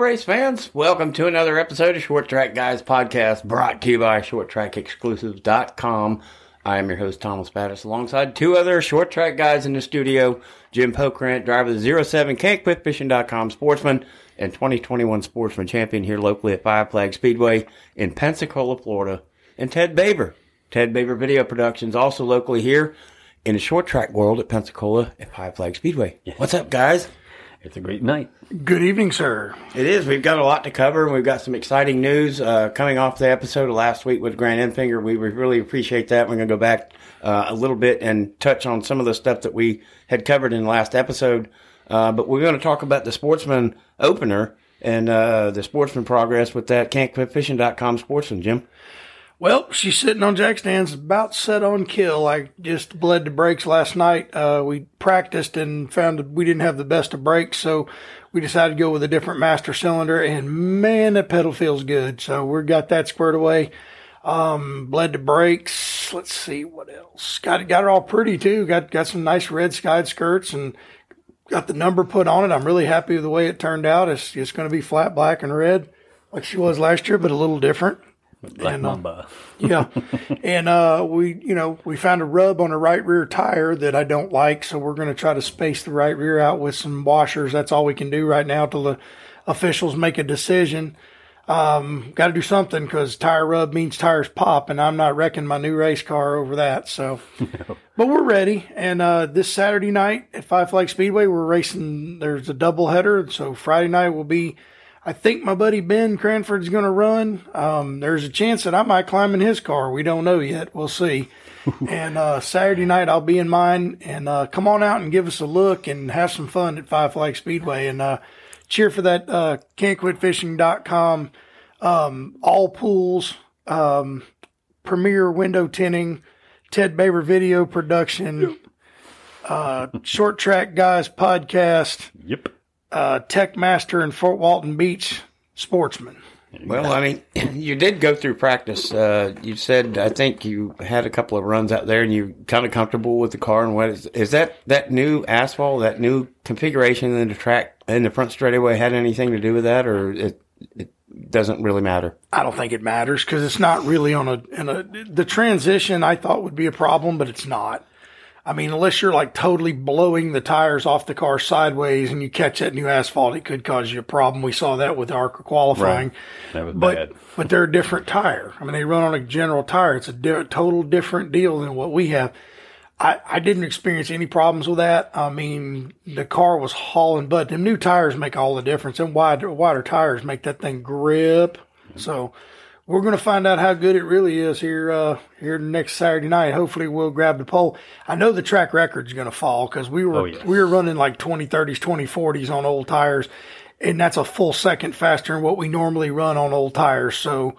Race fans. Welcome to another episode of Short Track Guys podcast brought to you by ShortTrackExclusives.com. I am your host, Thomas Battis, alongside two other short track guys in the studio Jim Pokrant, driver of the 07 Can'tQuitFishing.com sportsman and 2021 sportsman champion here locally at Five Flag Speedway in Pensacola, Florida, and Ted Baber. Ted Baber Video Productions, also locally here in the short track world at Pensacola at Five Flag Speedway. What's up, guys? It's a great night. Good evening, sir. It is. We've got a lot to cover, and we've got some exciting news uh, coming off the episode of last week with Grant Enfinger. We really appreciate that. We're going to go back uh, a little bit and touch on some of the stuff that we had covered in the last episode. Uh, but we're going to talk about the Sportsman opener and uh, the Sportsman progress with that Can'tQuitFishing.com Sportsman, Jim. Well, she's sitting on jack stands, about set on kill. I just bled the brakes last night. Uh, we practiced and found that we didn't have the best of brakes, so we decided to go with a different master cylinder. And man, that pedal feels good. So we got that squared away. Um, bled the brakes. Let's see what else. Got it. Got it all pretty too. Got got some nice red skied skirts and got the number put on it. I'm really happy with the way it turned out. It's it's going to be flat black and red like she was last year, but a little different. Black And, uh, Mamba. yeah. And uh, we, you know, we found a rub on a right rear tire that I don't like, so we're going to try to space the right rear out with some washers. That's all we can do right now till the officials make a decision. Um, got to do something because tire rub means tires pop, and I'm not wrecking my new race car over that. So, but we're ready. And uh, this Saturday night at Five Flag Speedway, we're racing. There's a double header, so Friday night will be. I think my buddy Ben Cranford's going to run. Um, there's a chance that I might climb in his car. We don't know yet. We'll see. and uh, Saturday night I'll be in mine. And uh, come on out and give us a look and have some fun at Five Flag Speedway and uh, cheer for that uh, can'tquitfishing.com um, all pools, um, premier window tinting, Ted Baber video production, uh, short track guys podcast Yep. Uh, Tech Master in Fort Walton Beach sportsman. Well, I mean, you did go through practice. Uh, you said I think you had a couple of runs out there, and you kind of comfortable with the car. And what is is that that new asphalt, that new configuration in the track in the front straightaway had anything to do with that, or it it doesn't really matter? I don't think it matters because it's not really on a, in a, the transition I thought would be a problem, but it's not. I mean, unless you're like totally blowing the tires off the car sideways and you catch that new asphalt, it could cause you a problem. We saw that with ARCA qualifying. That was but bad. but they're a different tire. I mean, they run on a general tire. It's a di- total different deal than what we have. I, I didn't experience any problems with that. I mean, the car was hauling, but the new tires make all the difference. And wider wider tires make that thing grip. So we're going to find out how good it really is here uh, here next Saturday night. Hopefully, we'll grab the pole. I know the track record's going to fall because we were Oh, yes. we were running like 2030s, 2040s on old tires, and that's a full second faster than what we normally run on old tires. So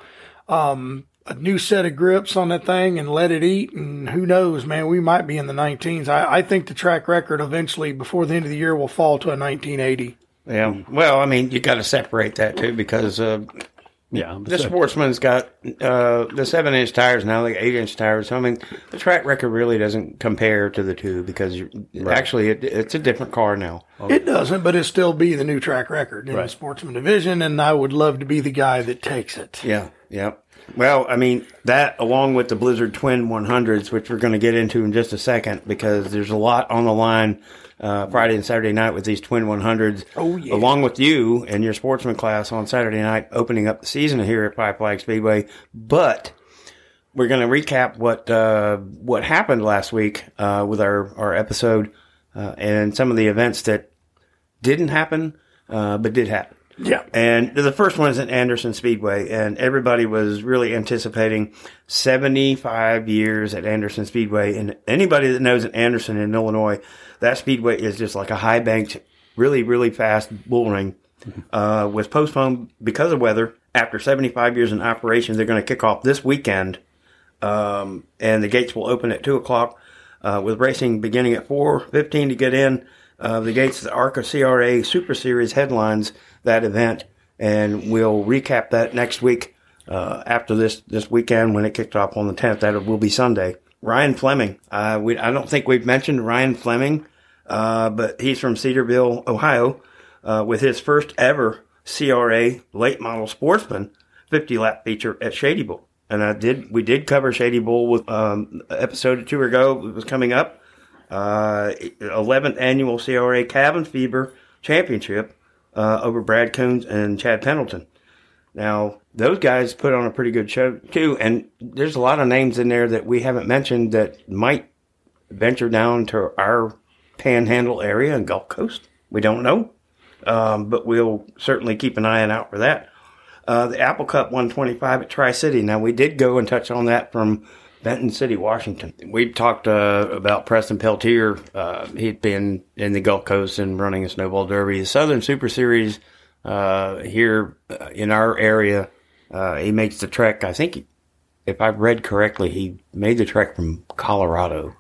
um, a new set of grips on that thing and let it eat. And who knows, man, we might be in the 19s. I, I think the track record eventually, before the end of the year, will fall to a 1980. Yeah. Well, I mean, you got to separate that too because uh, Yeah. the sportsman's got uh, the seven inch tires now, like eight inch tires. So I mean, the track record really doesn't compare to the two because you're, actually it, it's a different car now. It doesn't, but it'll still be the new track record in the sportsman division. And I would love to be the guy that takes it. Yeah. Yeah. Well, I mean that along with the Blizzard Twin 100s, which we're going to get into in just a second, because there's a lot on the line uh, Friday and Saturday night with these Twin 100s. Oh, yeah. Along with you and your sportsman class on Saturday night, opening up the season here at Five Flag Speedway. But we're going to recap what uh, what happened last week uh, with our our episode uh, and some of the events that didn't happen, uh, but did happen. Yeah. And the first one is at Anderson Speedway, and everybody was really anticipating 75 years at Anderson Speedway. And anybody that knows at Anderson in Illinois, that speedway is just like a high banked, really, really fast bull ring. Uh, was postponed because of weather. After 75 years in operation, they're going to kick off this weekend, um, and the gates will open at two o'clock. Uh, with racing beginning at 4:15 to get in. Uh, the gates, the ARCA CRA Super Series headlines that event, and we'll recap that next week uh, after this this weekend when it kicked off on the 10th. That will be Sunday. Ryan Fleming. Uh, we I don't think we've mentioned Ryan Fleming, uh, but he's from Cedarville, Ohio, uh, with his first ever CRA late model sportsman 50 lap feature at Shady Bowl. And I did, we did cover Shady Bowl with, um, episode two ago. It was coming up. Uh, 11th annual CRA Cabin Fever Championship, uh, over Brad Coons and Chad Pendleton. Now, those guys put on a pretty good show too, and there's a lot of names in there that we haven't mentioned that might venture down to our panhandle area and Gulf Coast. We don't know, um, but we'll certainly keep an eye out for that. Uh, the Apple Cup 125 at Tri City. Now, we did go and touch on that from Benton City, Washington. We talked uh, about Preston Peltier. Uh, he'd been in the Gulf Coast and running a snowball derby. The Southern Super Series uh, here uh, in our area, uh, he makes the trek. I think, if I've read correctly, he made the trek from Colorado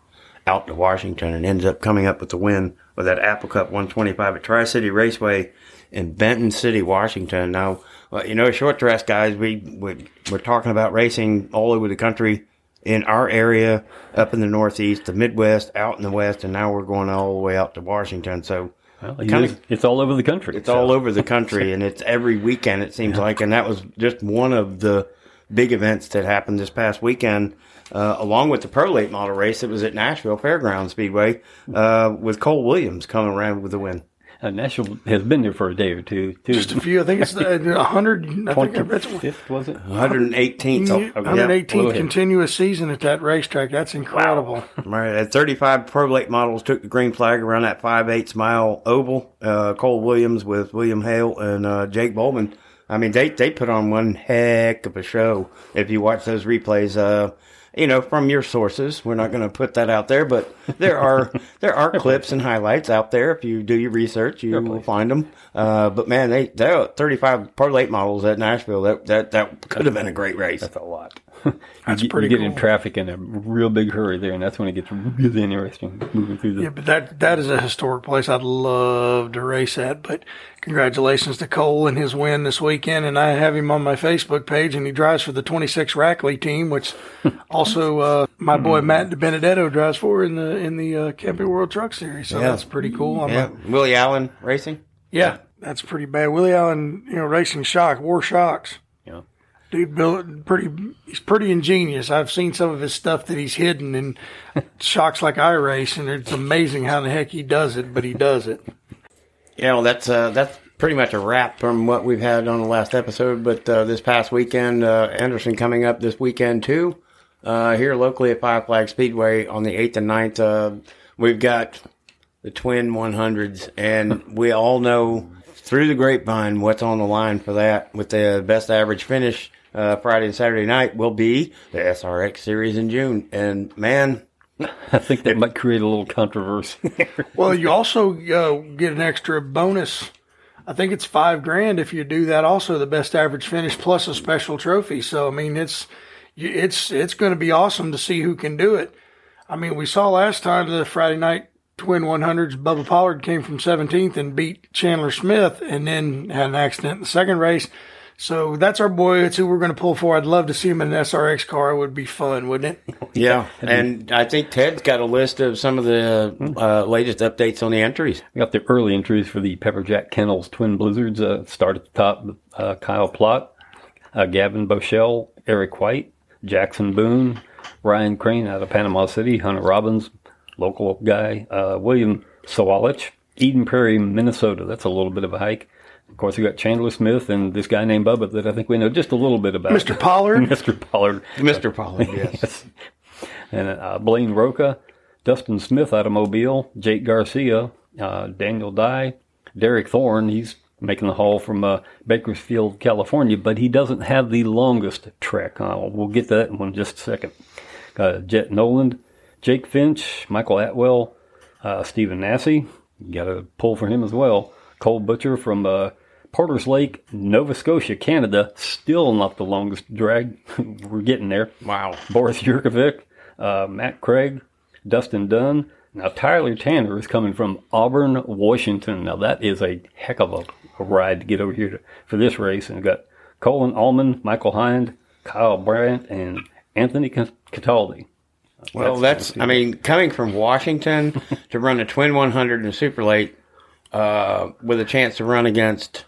out to Washington and ends up coming up with the win with that Apple Cup 125 at Tri City Raceway in Benton City, Washington. Now, well, you know, short track guys, we, we we're talking about racing all over the country in our area, up in the Northeast, the Midwest, out in the West, and now we're going all the way out to Washington. So Well, It kinda- is- it's all over the country. it's all over the country, and it's every weekend. It seems like, and that was just one of the big events that happened this past weekend. Uh, along with the pro late model race, it was at Nashville Fairground Speedway uh, with Cole Williams coming around with the win. Uh, Nashville has been there for a day or two. too. Just a few. I think it's uh, a hundred. I think I read some- 25th, was it? 118th, Oh, okay. 118th Yeah, go ahead. continuous season at that racetrack. That's incredible. Right, at 35 pro late models took the green flag around that 5 8 mile oval. Uh, Cole Williams with William Hale and uh, Jake Bowman. I mean, they, they put on one heck of a show. If you watch those replays, uh, you know, from your sources, we're not going to put that out there, but there are there are clips and highlights out there. If you do your research, you will find them. Uh, but man, they they're 35 pro late models at Nashville. That that that could have been a great race. That's a lot. That's you, get- pretty you get in traffic in a real big hurry there, and that's when it gets really interesting moving through the. Yeah, but that that is a historic place. I'd love to race at. But congratulations to Cole and his win this weekend. And I have him on my Facebook page, and he drives for the 26 Rackley team, which also uh, my boy Matt DiBenedetto drives for in the in the uh, Camping World Truck Series. So Yeah. that's pretty cool. I'm a- Yeah, Willie Allen Racing. yeah, that's pretty bad. Willie Allen, you know, racing shock, war shocks. Yeah. Dude, built pretty. He's pretty ingenious. I've seen some of his stuff that he's hidden in shocks like I race, and it's amazing how the heck he does it. But he does it. Yeah, well, that's uh, that's pretty much a wrap from what we've had on the last episode. But uh, this past weekend, uh, Anderson coming up this weekend too. Uh, here locally at Five Flag Speedway on the eighth and 9th, uh, we've got the twin 100s, and we all know through the grapevine what's on the line for that. With the best average finish uh, Friday and Saturday night will be the SRX Series in June, and man. I think that might create a little controversy. Well, you also uh, get an extra bonus. I think it's five grand if you do that. Also, the best average finish plus a special trophy. So, I mean, it's it's it's going to be awesome to see who can do it. I mean, we saw last time the Friday night twin 100s. Bubba Pollard came from 17th and beat Chandler Smith, and then had an accident in the second race. So that's our boy. It's who we're going to pull for. I'd love to see him in an SRX car. It would be fun, wouldn't it? Yeah, and I think Ted's got a list of some of the uh, latest updates on the entries. We got the early entries for the Pepperjack Kennels Twin Blizzards. Uh, start at the top. Uh, Kyle Plott, uh, Gavin Bochelle, Eric White, Jackson Boone, Ryan Crane out of Panama City, Hunter Robbins, local guy, uh, William Sawalich, Eden Prairie, Minnesota. That's a little bit of a hike. Of course, we got Chandler Smith and this guy named Bubba that I think we know just a little bit about. Mr. Pollard. Mr. Pollard. Mr. Pollard, yes. and uh, Blaine Roca, Dustin Smith out of Mobile, Jake Garcia, uh, Daniel Dye, Derek Thorn. He's making the haul from uh, Bakersfield, California, but he doesn't have the longest trek. Uh, we'll get to that in one just a second. Uh, Jett Noland, Jake Finch, Michael Atwell, uh, Stephen Nasse. You got to pull for him as well. Cole Butcher from uh, Porter's Lake, Nova Scotia, Canada. Still not the longest drag. We're getting there. Wow. Boris Jurkovic, uh, Matt Craig, Dustin Dunn. Now, Tyler Tanner is coming from Auburn, Washington. Now, that is a heck of a, a ride to get over here to, for this race. And we've got Colin Allman, Michael Hind, Kyle Brandt, and Anthony Cataldi. Well, that's, I mean, coming from Washington to run a twin 100 and super late uh, with a chance to run against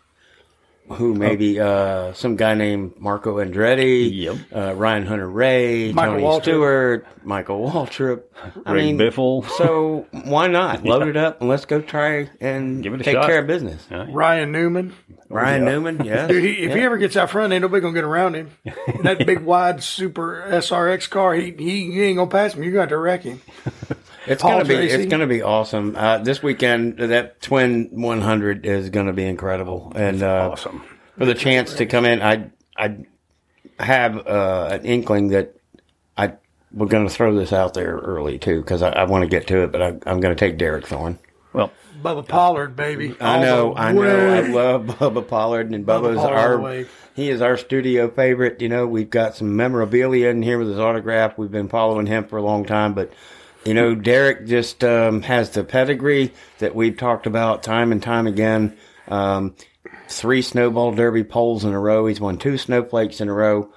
who maybe uh, some guy named Marco Andretti, Yep. uh, Ryan Hunter-Reay, Michael Tony Waltrip. Stewart, Michael Waltrip. I Greg mean, Biffle. so why not load it up and let's go try and Give it a take shot. care of business. Ryan Newman. Ryan yeah. Newman, yes. Dude, he, if he ever gets out front, ain't nobody gonna get around him. That big wide super SRX car, he he, he ain't gonna pass him. You're gonna have to wreck him. It's Paul gonna be it's gonna be awesome. Uh, this weekend, that twin 100 is gonna be incredible, and uh, Awesome. for the chance to come in, I I have uh, an inkling that I we're gonna throw this out there early too because I, I want to get to it, but I, I'm gonna take Derek Thorn. Well, Bubba Pollard, baby. I know, I know. I love Bubba Pollard, and Bubba's Pollard all the our way. he is our studio favorite. You know, we've got some memorabilia in here with his autograph. We've been following him for a long time, but you know, Derek just um, has the pedigree that we've talked about time and time again. Um, three snowball derby poles in a row. He's won two snowflakes in a row,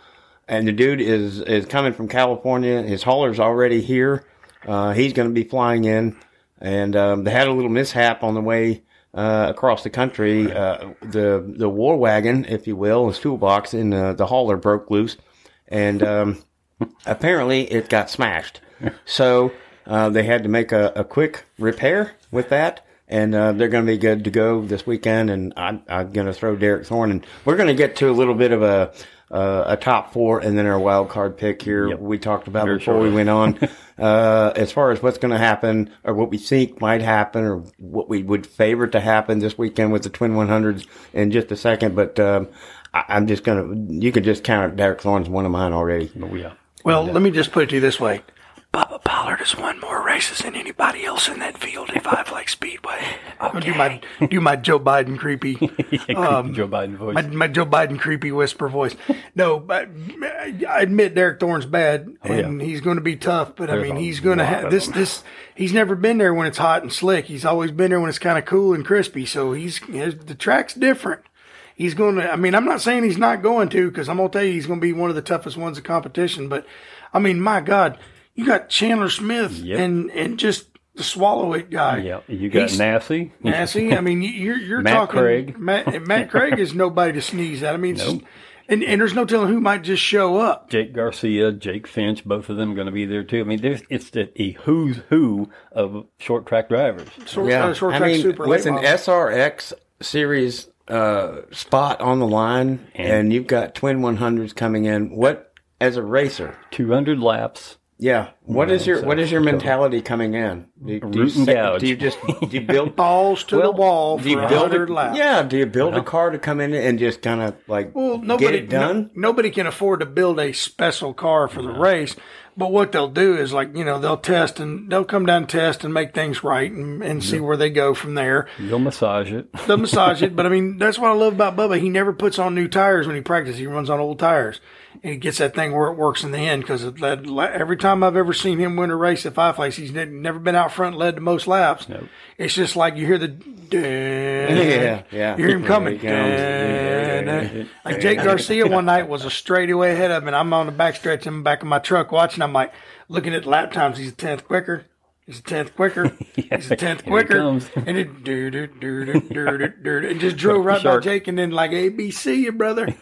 and the dude is is coming from California. His hauler's already here. Uh, he's going to be flying in, and um, they had a little mishap on the way uh, across the country. Uh, the the war wagon, if you will, his toolbox in the, the hauler broke loose, and um, apparently it got smashed. So uh, they had to make a, a quick repair with that. And uh, they're going to be good to go this weekend. And I'm, I'm going to throw Derek Thorn. And we're going to get to a little bit of a uh, a top four and then our wild card pick here. Yep. We talked about Very before we went on. uh, as far as what's going to happen or what we think might happen or what we would favor to happen this weekend with the Twin 100s in just a second. But um, I, I'm just going to, you can just count Derek Thorn's one of mine already. oh yeah. Well, let me just put it to you this way. Bubba Pollard has won more races than anybody else in that field at Five Flags Speedway. I'm gonna do my do my Joe Biden creepy Yeah, um, Joe Biden voice. my, my Joe Biden creepy whisper voice. No, but I admit Derek Thorn's bad, oh, and he's going to be tough. But I Oh, mean, he's going to have this. This he's never been there when it's hot and slick. He's always been there when it's kind of cool and crispy. So he's the track's different. He's going to. I mean, I'm not saying he's not going to, because I'm going to tell you he's going to be one of the toughest ones of competition. But I mean, my God, you got Chandler Smith Yep. and and just the swallow it guy. yeah, you got He's- Nasty. Nancy, I mean, you're you're Matt talking Craig. Matt, Matt Craig is nobody to sneeze at. I mean, it's just, and and there's no telling who might just show up. Jake Garcia, Jake Finch, both of them going to be there too. I mean, there's it's the a who's who of short track drivers. Short, Yeah, uh, short I mean, super with an model. SRX series uh, spot on the line, and, you've got twin 100s coming in. What as a racer? 200 laps. Yeah, what is your so- what is your mentality coming in? Do, do, you, Root and say- do you just do you build balls to Well, the wall do you build hundred a, laps. yeah? Do you build a uh-huh. car to come in and just kind of like Well, nobody get it done? no- nobody can afford to build a special car for the race. But what they'll do is like you know they'll test and they'll come down and test and make things right and, and see where they go from there. You'll massage it. They'll massage it, but I mean that's what I love about Bubba. He never puts on new tires when he practices. He runs on old tires, and he gets that thing where it works in the end. Because every time I've ever seen him win a race at Five Flags, he's ne- never been out front, and led the most laps. Nope. It's just like you hear the Yeah, yeah. you hear him coming. Here he comes. Dun, dun. Like Jake Garcia one night was a straightaway ahead of him, and I'm on the backstretch in the back of my truck watching. I'm like looking at lap times. He's a tenth quicker. He's a tenth quicker. He's a tenth quicker. And it do do do do do do do and just drove right by Jake and then like ABC, you brother.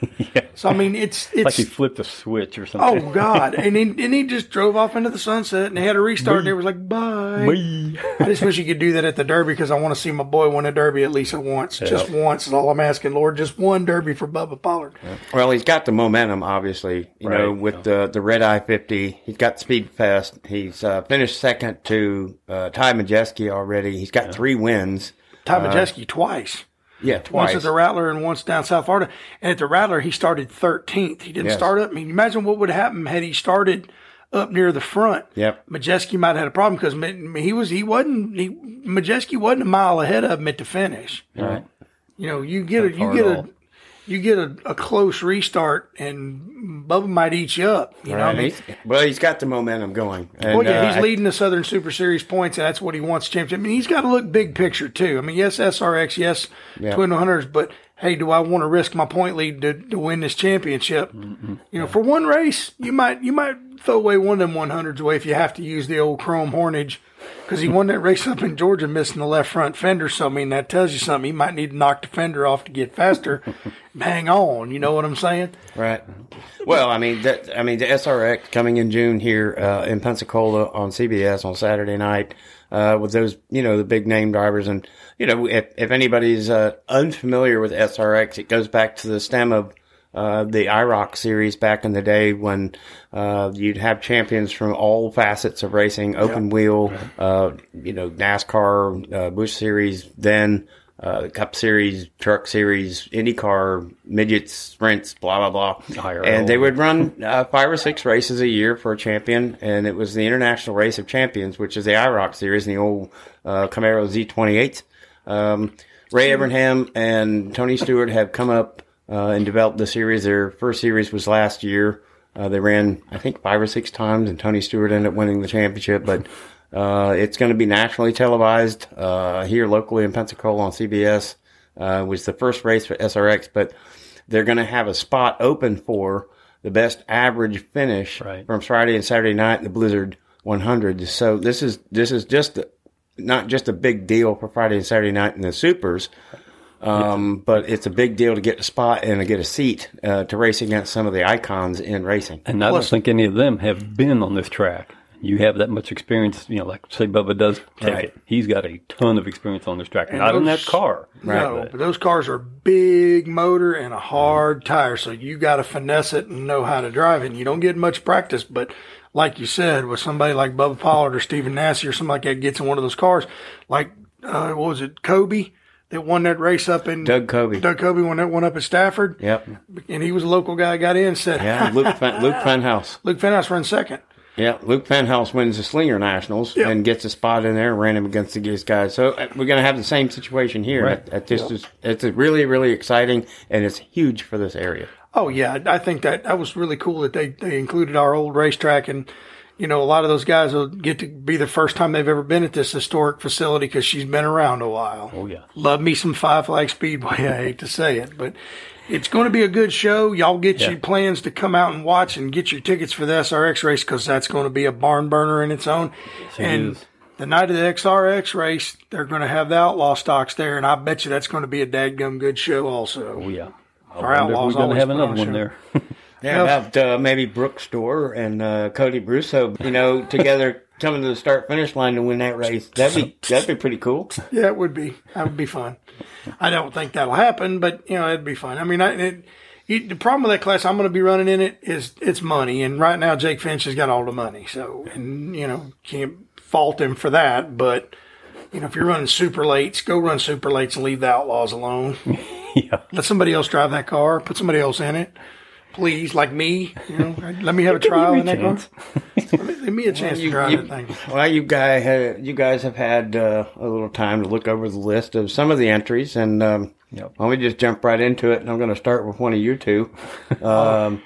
So I mean, it's it's Like he flipped a switch or something. oh god, and he and he just drove off into the sunset and they had a restart and it was like bye. Whee. I just wish you could do that at the Derby because I want to see my boy win a Derby at least once. Just once is all I'm asking, Lord. Just one Derby for Bubba Pollard. Well, he's got the momentum, obviously. You know, Right. with the the red eye fifty, he's got speed fast. He's uh, finished second to uh, Ty Majeski already. He's got three wins. Ty Majeski twice. Yeah, twice. Once twice. at the Rattler and once down South Florida. And at the Rattler, he started 13th. He didn't Yes. start up. I mean, imagine what would happen had he started up near the front. Yep. Majeski might have had a problem because he was he wasn't he Majeski wasn't a mile ahead of him at the finish. Right. You know, you get a you get a you get a, a close restart and Bubba might eat you up. You know, what I mean, he's, well, he's got the momentum going. And, well, yeah, uh, he's I- leading the Southern Super Series points, and that's what he wants championship. I mean, he's got to look big picture too. I mean, yes, SRX, yes, Yeah. Twin 100s, but hey, do I want to risk my point lead to, to win this championship? You know, for one race, you might you might throw away one of them 100s away if you have to use the old chrome hornage because he won that race up in Georgia, missing the left front fender. So I mean, that tells you something. He might need to knock the fender off to get faster. Hang on, you know what I'm saying? Right. Well, I mean, that, I mean, the SRX coming in June here uh, in Pensacola on CBS on Saturday night uh, with those, you know, the big name drivers. And, you know, if, if anybody's uh, unfamiliar with SRX, it goes back to the stem of uh, the IROC series back in the day when uh, you'd have champions from all facets of racing, open wheel, uh, you know, NASCAR, uh, Busch Series, then uh, Cup Series, Truck Series, IndyCar, midgets, sprints, blah blah blah, IRL. and they would run uh, five or six races a year for a champion, and it was the International Race of Champions, which is the IROC series, and the old uh, Camaro Z28. Um, Ray Evernham and Tony Stewart have come up uh, and developed the series. Their first series was last year. Uh, they ran, I think, five or six times, and Tony Stewart ended up winning the championship. But uh, it's going to be nationally televised uh, here locally in Pensacola on CBS. Uh, it was the first race for SRX, but they're going to have a spot open for the best average finish Right. from Friday and Saturday night in the Blizzard 100. So this is this is just not just a big deal for Friday and Saturday night in the supers, um, but it's a big deal to get a spot and to get a seat uh, to race against some of the icons in racing. And I don't think any of them have been on this track. You have that much experience, you know, like say Bubba does take Right. it. He's got a ton of experience on this track. Not in that those- car. No, but those cars are big motor and a hard tire, so you got to finesse it and know how to drive it. And you don't get much practice, but like you said, with somebody like Bubba Pollard or Stephen Nasse or somebody like that gets in one of those cars, like uh, what was it, Coby that won that race up in Doug Coby. Doug Coby won that one up at Stafford, Yep. and he was a local guy. Got in, said, Yeah. Luke Fen- Luke Fenhaus. Luke Fenhaus run second. Yeah, Luke Fenhaus wins the Slinger Nationals Yeah. and gets a spot in there and ran him against these guys. So uh, we're going to have the same situation here. Right. At, at this is it's really really exciting and it's huge for this area. Oh yeah, I think that that was really cool that they they included our old racetrack and. You know, a lot of those guys will get to be the first time they've ever been at this historic facility because she's been around a while. Oh yeah. Love me some Five Flag Speedway. I hate to say it, but it's going to be a good show. Y'all get Yeah. your plans to come out and watch and get your tickets for the SRX race because that's going to be a barn burner in its own. it and is. the night of the SRX race, they're going to have the outlaw stocks there, and I bet you that's going to be a dadgum good show also. Oh yeah. I Our Outlaws we're going to have another one there. Yeah, about uh, maybe Brooke Store and uh, Cody Brusso, you know, together coming to the start finish line to win that race. That'd be that'd be pretty cool. Yeah, it would be. That would be fun. I don't think that'll happen, but you know, it'd be fun. I mean, I, it, it, the problem with that class I'm going to be running in it is it's money, and right now Jake Finch has got all the money, so and you know can't fault him for that. But you know, if you're running super lates, go run super lates and leave the outlaws alone. yeah. Let somebody else drive that car. Put somebody else in it. Please, like me, you know, let me have a trial in that car. chance. Let me, give me a chance to try you- that thing. Well, you guys, have, you guys have had uh, a little time to look over the list of some of the entries, and um, Yep. let me just jump right into it. And I'm going to start with one of you two. Um,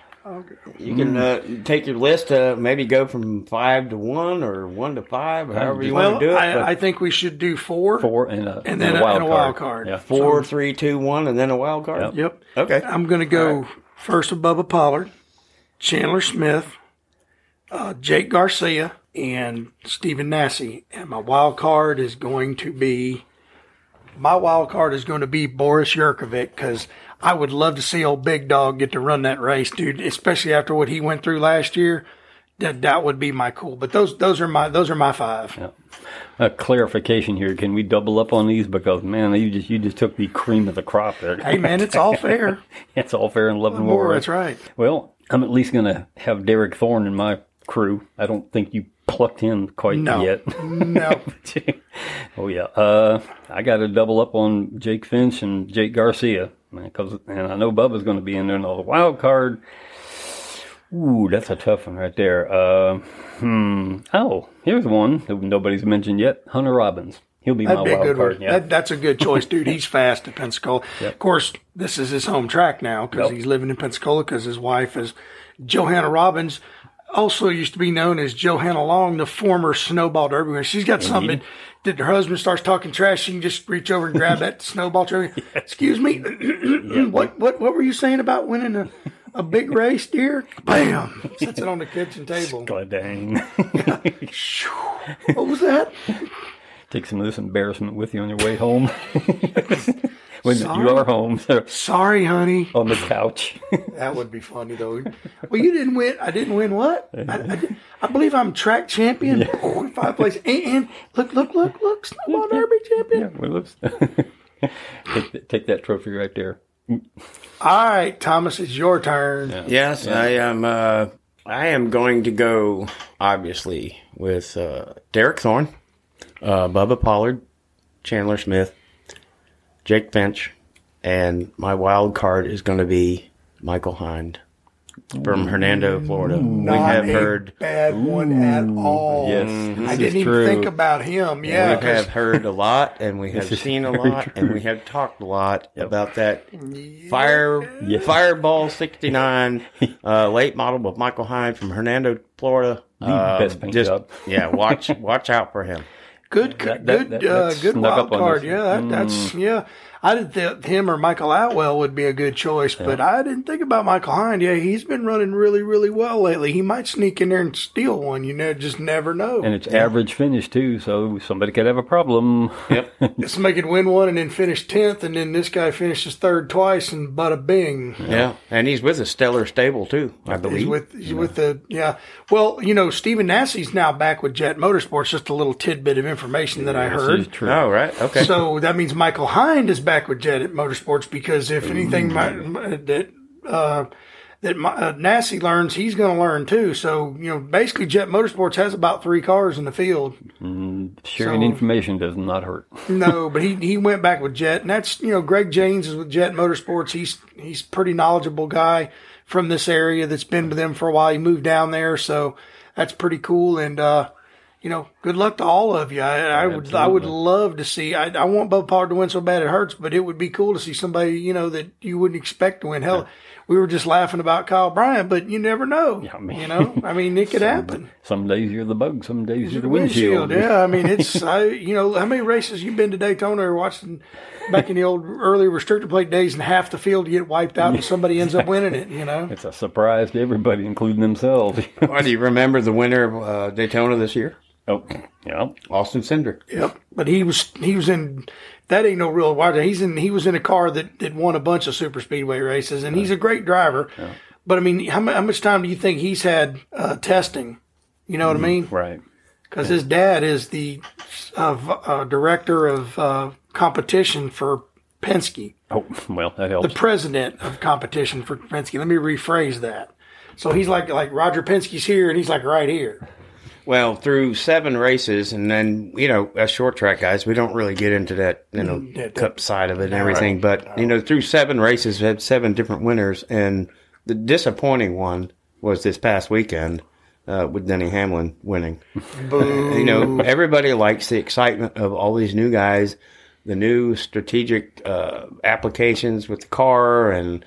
you can uh, take your list, uh, maybe go from five to one or one to five, or however you Well, want to do it. but I, I think we should do four. Four and a, And then a- and a wild card. Yeah. four, three, two, one, and then a wild card. Yep. Yep. Okay. I'm going to go first with Bubba Pollard, Chandler Smith, uh, Jake Garcia, and Stephen Nasse. And my wild card is going to be my wild card is going to be Boris Jurkovic because I would love to see old Big Dog get to run that race, dude. Especially after what he went through last year. That that would be my cool. But those those are my those are my five. A clarification here. Can we double up on these? Because man, you just you just took the cream of the crop there. Hey man, it's all fair. it's all fair in love and war. that's right. Well, I'm at least going to have Derek Thorn in my crew. I don't think you plucked him quite No, yet. no. oh yeah, uh, I got to double up on Jake Finch and Jake Garcia because, and I know Bubba's going to be in there. And the wild card. Ooh, that's a tough one right there. Uh, hmm. Oh, here's one that nobody's mentioned yet. Hunter Robbins. He'll be That'd my be a wild good card. one. Yeah. That, that's a good choice, dude. He's fast at Pensacola. Of course, this is his home track now because Yep. he's living in Pensacola because his wife is Johanna Robbins. Also used to be known as Johanna Long, the former snowball derby winner. She's got something that, her husband starts talking trash. She can just reach over and grab that snowball trophy. Excuse me, what what what were you saying about winning a, a big race deer. Bam! Sits it on the kitchen table. God dang. What was that? Take some of this embarrassment with you on your way home. when Sorry. you are home, so Sorry, honey. on the couch. That would be funny though. Well, you didn't win. I didn't win what? I, I, uh-huh. did- I believe I'm track champion. Oh, five places. And, and look, look, look, look, snowball derby champion. yeah, well, let's take, take that trophy right there. All right, Thomas, it's your turn. Yes, I am. Uh, I am going to go obviously with uh, Derek Thorn, uh, Bubba Pollard, Chandler Smith, Jake Finch, and my wild card is going to be Michael Hind from Hernando, Florida. we have a heard. bad one at all. Yes, I this didn't is even think about him. Yeah, we 'cause have heard a lot, and we have seen a lot, true. and we have talked a lot about that fire Yes. Fireball '69 uh, late model with Michael Hine from Hernando, Florida. The Uh, best paint just job. yeah, watch watch out for him. Good, That- good, that- that- uh, good snuck wild on card. Yeah, that, that's yeah. I didn't think him or Michael Atwell would be a good choice, but I didn't think about Michael Hind. Yeah, he's been running really, really well lately. He might sneak in there and steal one. You know, just never know. And it's average finish too, so somebody could have a problem. Yep. Somebody could win one and then finish tenth, and then this guy finishes third twice, and bada bing. yeah, and he's with a stellar stable too, I believe. He's with he's with the yeah. Well, you know, Stephen Nasse's now back with Jet Motorsports. Just a little tidbit of information that I heard. true. oh, right. Okay. So that means Michael Hind is back with Jet at Motorsports because if anything my, that uh, that my, uh, Nasse learns, he's going to learn too. So you know, basically, Jet Motorsports has about three cars in the field. Sharing So- information does not hurt. No, but he he went back with Jet, and that's you know Greg James is with Jet Motorsports. He's he's pretty knowledgeable guy from this area that's been with them for a while. He moved down there, so that's pretty cool. And uh, you know, good luck to all of you. I, I would I would love to see. I, I want Bubba Pollard to win so bad it hurts, but it would be cool to see somebody you know that you wouldn't expect to win. Hell, we were just laughing about Kyle Bryant, but you never know. I mean- you know, I mean, it could happen. Some days you're the bug, some days you're the Windshield, windshield. yeah. I mean, it's I, you know, how many races you've been to Daytona or watching back in the old early restrictor plate days, and half the field get wiped out, and somebody ends up winning it. You know, It's a surprise to everybody, including themselves. Why do you remember the winner of uh, Daytona this year? Oh, yeah. Austin Cindric. yep. But he was he was in that ain't no real wide. He's in he was in a car that that won a bunch of super speedway races, and he's a great driver. But I mean, how, how much time do you think he's had uh, testing? You know what I mean? Right. because his dad is the uh, uh, director of uh, competition for Penske, Oh, well, that the president of competition for Penske. Let me rephrase that. So he's like like Roger Penske's here, and he's like right here. Well, through seven races, and then you know, as short track guys, we don't really get into that you know Mm, yeah, cup side of it and everything. But you know, through seven races, we had seven different winners, and the disappointing one was this past weekend uh, with Denny Hamlin winning. You know, everybody likes the excitement of all these new guys, the new strategic uh, applications with the car, and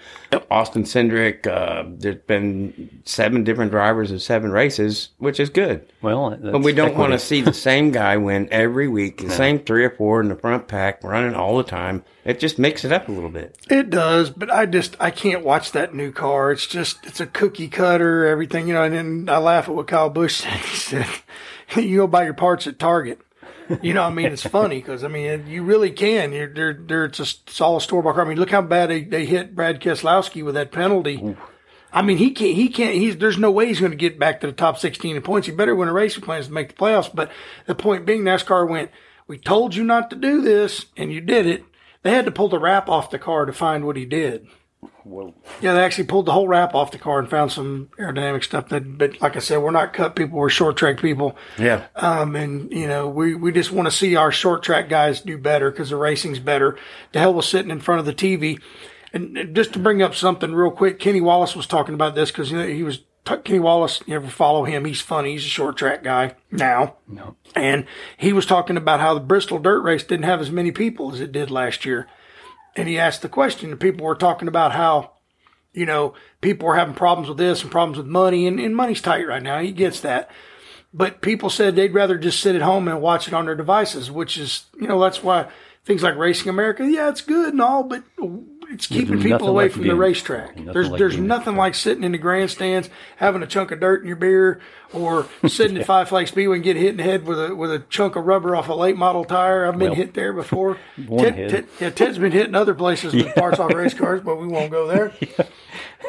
Austin Cindric. Uh, there's been seven different drivers of seven races, which is good. Well, But we don't want to see the same guy win every week, the same three or four in the front pack running all the time. It just makes it up a little bit. It does, but I just I can't watch that new car. It's just it's a cookie cutter, everything you know. And then I laugh at what Kyle Busch said. He said, "You go buy your parts at Target." You know, I mean, it's funny because I mean, you really can. You're, they're, they're, it's, a, it's all store bought car. I mean, look how bad they, they hit Brad Keselowski with that penalty. I mean, he can't. He can't. He's there's no way he's going to get back to the top 16 in points. He better win a race he plans to make the playoffs. But the point being, NASCAR went. We told you not to do this, and you did it. They had to pull the wrap off the car to find what he did. Whoa. Yeah, they actually pulled the whole wrap off the car and found some aerodynamic stuff. That, but like I said, we're not cut people. We're short track people. Yeah. Um, and you know, we, we just want to see our short track guys do better because the racing's better. The hell was sitting in front of the TV. And just to bring up something real quick, Kenny Wallace was talking about this because you know, he was Kenny Wallace. You ever follow him? He's funny. He's a short track guy now. No. And he was talking about how the Bristol Dirt Race didn't have as many people as it did last year. And he asked the question, and people were talking about how, you know, people were having problems with this and problems with money, and, and money's tight right now. He gets that. But people said they'd rather just sit at home and watch it on their devices, which is, you know, that's why things like Racing America. Yeah, it's good and all, but it's keeping people away like from the racetrack. There's there's being- nothing like sitting in the grandstands, having a chunk of dirt in your beer, or sitting at Five Flag Speedway and get hit in the head with a with a chunk of rubber off a late model tire. I've been Well, hit there before. Ted, Ted, yeah, Ted's been hit in other places with parts off race cars, but we won't go there.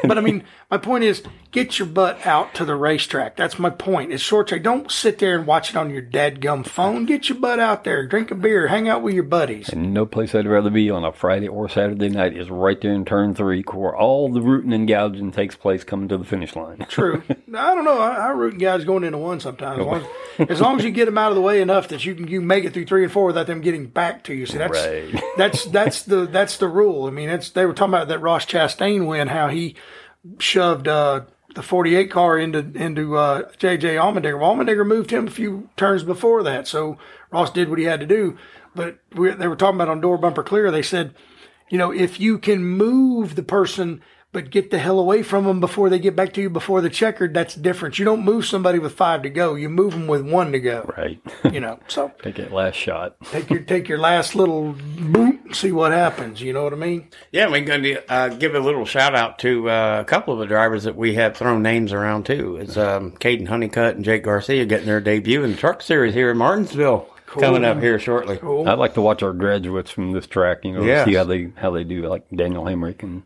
But I mean, my point is, get your butt out to the racetrack. That's my point. It's short track. Don't sit there and watch it on your dadgum phone. Get your butt out there, drink a beer, hang out with your buddies. And no place I'd rather be on a Friday or Saturday night is right there in turn three, where all the rooting and gouging takes place coming to the finish line. True. I don't know. I, I root guys going into one sometimes. As long as, as long as you get them out of the way enough that you can you make it through three and four without them getting back to you. See, that's Right. that's that's the that's the rule. I mean, it's they were talking about that Ross Chastain win, how he shoved uh, the 48 car into into uh, JJ Allmendinger. Well, Allmendinger moved him a few turns before that, so Ross did what he had to do. But we, they were talking about on door bumper clear. They said, you know, if you can move the person but get the hell away from them before they get back to you before the checkered, that's different. You don't move somebody with five to go. You move them with one to go. Right. You know, so Take that last shot. take your take your last little boot, see what happens. You know what I mean? Yeah, we're going to uh, give a little shout out to uh, a couple of the drivers that we have thrown names around too. It's um, Caden Honeycutt and Jake Garcia getting their debut in the truck series here in Martinsville coming up here shortly. Cool. I'd like to watch our graduates from this track, you know, Yes. see how they how they do, like Daniel Hemric and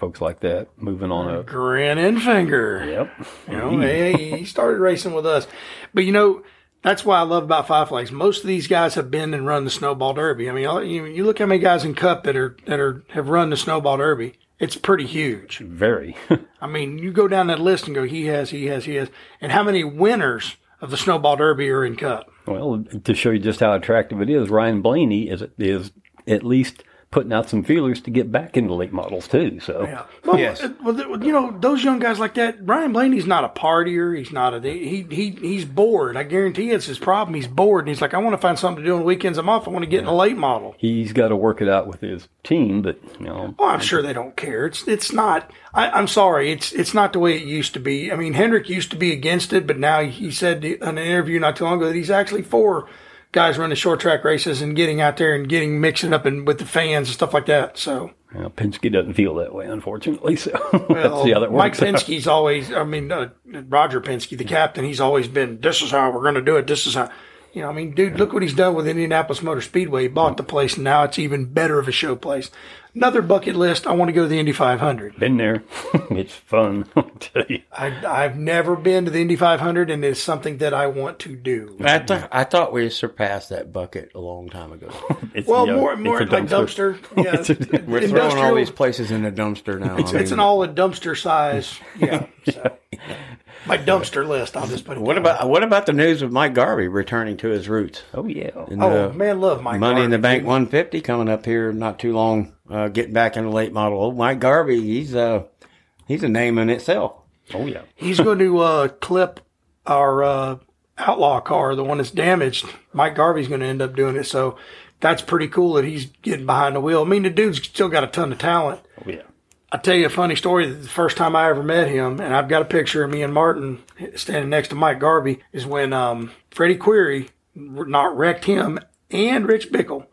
folks like that, moving on up. Grant Enfinger. Yep. You know, hey, he started racing with us. But you know, that's why I love about Five Flags. Most of these guys have been and run the Snowball Derby. I mean, you, you look how many guys in Cup that are that are have run the Snowball Derby. It's pretty huge. Very. I mean, you go down that list and go, he has, he has, he has, and how many winners of the Snowball Derby are in Cup? well, to show you just how attractive it is, Ryan Blaney is is at least putting out some feelers to get back into late models too. So Yeah. Well, Yes. well, you know, those young guys like that. Brian Blaney's not a partier. He's not a he he he's bored. I guarantee it's his problem. He's bored, and he's like, I want to find something to do on the weekends. I'm off. I want to get in a late model. he's got to work it out with his team, but you know, Well, I'm sure they don't care. It's it's not. I, I'm sorry. It's it's not the way it used to be. I mean, Hendrick used to be against it, but now he said in an interview not too long ago that he's actually for guys running short track races and getting out there and getting mixing up and with the fans and stuff like that. So. know, Penske doesn't feel that way, unfortunately. So Well, let's see how that Mike. Penske's always, I mean, uh, Roger Penske, the captain, he's always been, this is how we're going to do it. This is how, you know, I mean, dude, look what he's done with Indianapolis Motor Speedway. He bought the place, and now it's even better of a show place. Another bucket list, I want to go to the Indy 500. Been there. it's fun. I'll tell you. I, I've never been to the Indy 500, and it's something that I want to do. I, th- I thought we surpassed that bucket a long time ago. It's, Well, you know, more, it's more a like dumpster. Yeah. We're throwing all these places in a dumpster now. I It's an all a dumpster size. Yeah. So. My dumpster list, I'll just put it what down. about what about the news of Mike Garvey returning to his roots? Oh yeah. And, Oh, uh, man, love Mike. Money in the Bank 150 coming up here not too long. Uh, getting back in the late model. Oh, Mike Garvey, he's uh he's a name in itself. Oh yeah. He's going to uh, clip our uh, outlaw car, the one that's damaged. Mike Garvey's going to end up doing it. So that's pretty cool that he's getting behind the wheel. I mean, the dude's still got a ton of talent. Oh yeah. I'll tell you a funny story. The first time I ever met him, and I've got a picture of me and Martin standing next to Mike Garvey, is when um, Freddie Query not wrecked him and Rich Bickle.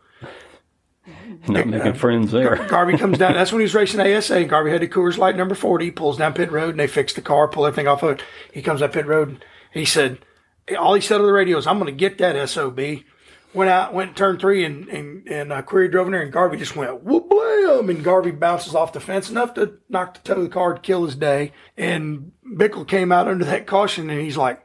Not making friends there. Garvey comes down. That's when he was racing ASA. Garvey had the Coors Light number 40. He pulls down pit road and they fix the car, pull everything off of it. He comes up pit road. And he said, all he said on the radio is, I'm going to get that SOB. Went out, went turn three, and and, and uh, Query drove in there, and Garvey just went whoop blam, and Garvey bounces off the fence enough to knock the toe of the car to kill his day. And Bickle came out under that caution, and he's like,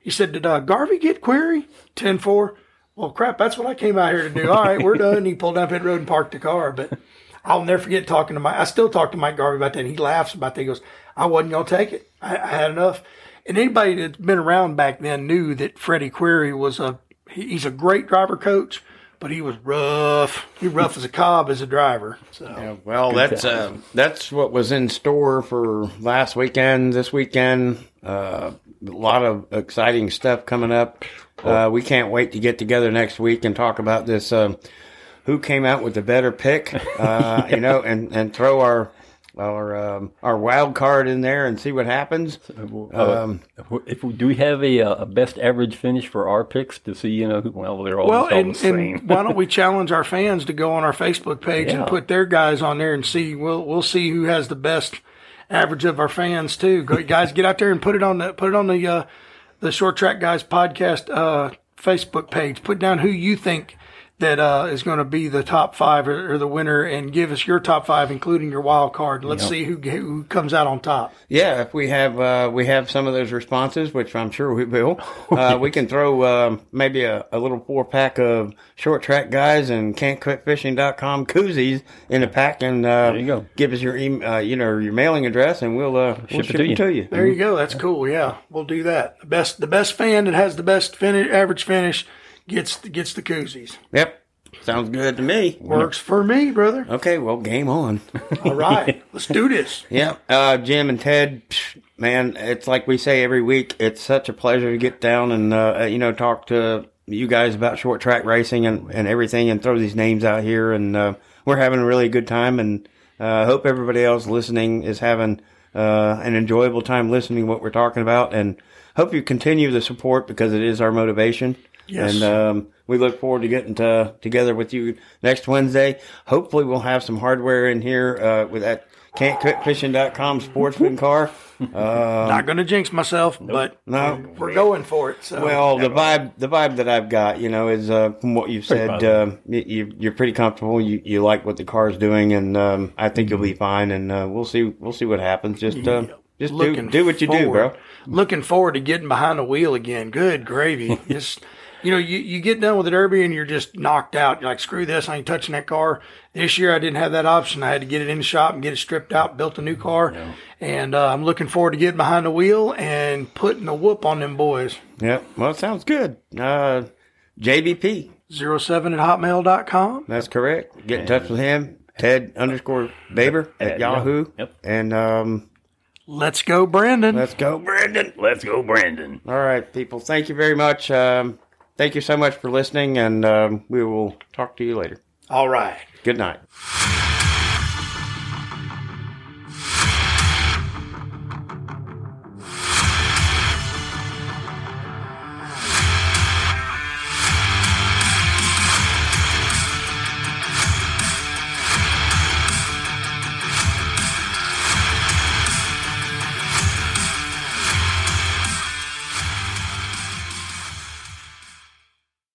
he said, "Did uh, Garvey get Query 10-4? Well, crap, that's what I came out here to do. All right, we're done. He pulled down pit road and parked the car, but. I'll never forget talking to Mike. I still talk to Mike Garvey about that. And he laughs about that. He goes, I wasn't going to take it. I, I had enough. And anybody that's been around back then knew that Freddie Query was a, he's a great driver coach, but he was rough. He rough as a cob as a driver. So Yeah, well, that's uh, that's what was in store for last weekend. This weekend, uh, a lot of exciting stuff coming up. Uh, we can't wait to get together next week and talk about this. Uh, who came out with the better pick? Uh, You know, and and throw our our um, our wild card in there and see what happens. Uh, if we, do we have a, uh, a best average finish for our picks to see? You know, well, they're all, Well, all and, the same. and why don't we challenge our fans to go on our Facebook page Yeah. and put their guys on there and see? We'll we'll see who has the best average of our fans too. Go, guys, get out there and put it on the put it on the uh, the Short Track Guys podcast uh, Facebook page. Put down who you think that uh, is going to be the top five or, or the winner, and give us your top five, including your wild card. Let's see who who comes out on top. Yeah, if we have uh, we have some of those responses, which I'm sure we will, uh, we can throw um, maybe a, a little four pack of short track guys and can't quit can'tquitfishing.com koozies in a pack, and uh, There you go. give us your email, uh, you know your mailing address, and we'll uh, we'll Ship it ship to it you. to you. There you go. That's cool. Yeah, we'll do that. The best the best fan that has the best finish, average finish gets gets the koozies. Yep, sounds good to me. Works for me, brother. Okay, well, game on. All right, let's do this. Yeah, uh, Jim and Ted, man, it's like we say every week. It's such a pleasure to get down and uh, you know talk to you guys about short track racing and, and everything, and throw these names out here. And uh, we're having a really good time, and uh, I hope everybody else listening is having uh, an enjoyable time listening to what we're talking about. And hope you continue the support because it is our motivation. Yes. And um, we look forward to getting to, together with you next Wednesday. Hopefully, we'll have some hardware in here uh, with that can'tquitfishing.com sportsman car. Not going to jinx myself, but No. we're going for it. So Well, the vibe, the vibe that I've got, you know, is uh, from what you've said. Uh, you, you- you're pretty comfortable. You, you like what the car's doing, and um, I think you'll be fine. And uh, we'll see, we'll see what happens. Just, uh, just do, looking do what you do, bro. Looking forward to getting behind the wheel again. Good gravy. Just you know, you, you get done with the derby and you're just knocked out. You're like, screw this, I ain't touching that car. This year I didn't have that option. I had to get it in the shop and get it stripped out, built a new car. And uh, I'm looking forward to getting behind the wheel and putting a whoop on them boys. Yep. Well, it sounds good. Uh, JBP. 07 at hotmail.com. That's correct. Get in touch with him. Ted underscore Baber at At Yahoo. Yahoo. Yep. And um, Let's go, Brandon. let's go, Brandon. Let's go, Brandon. All right, people. Thank you very much. Um, thank you so much for listening, and um, we will talk to you later. All right. Good night.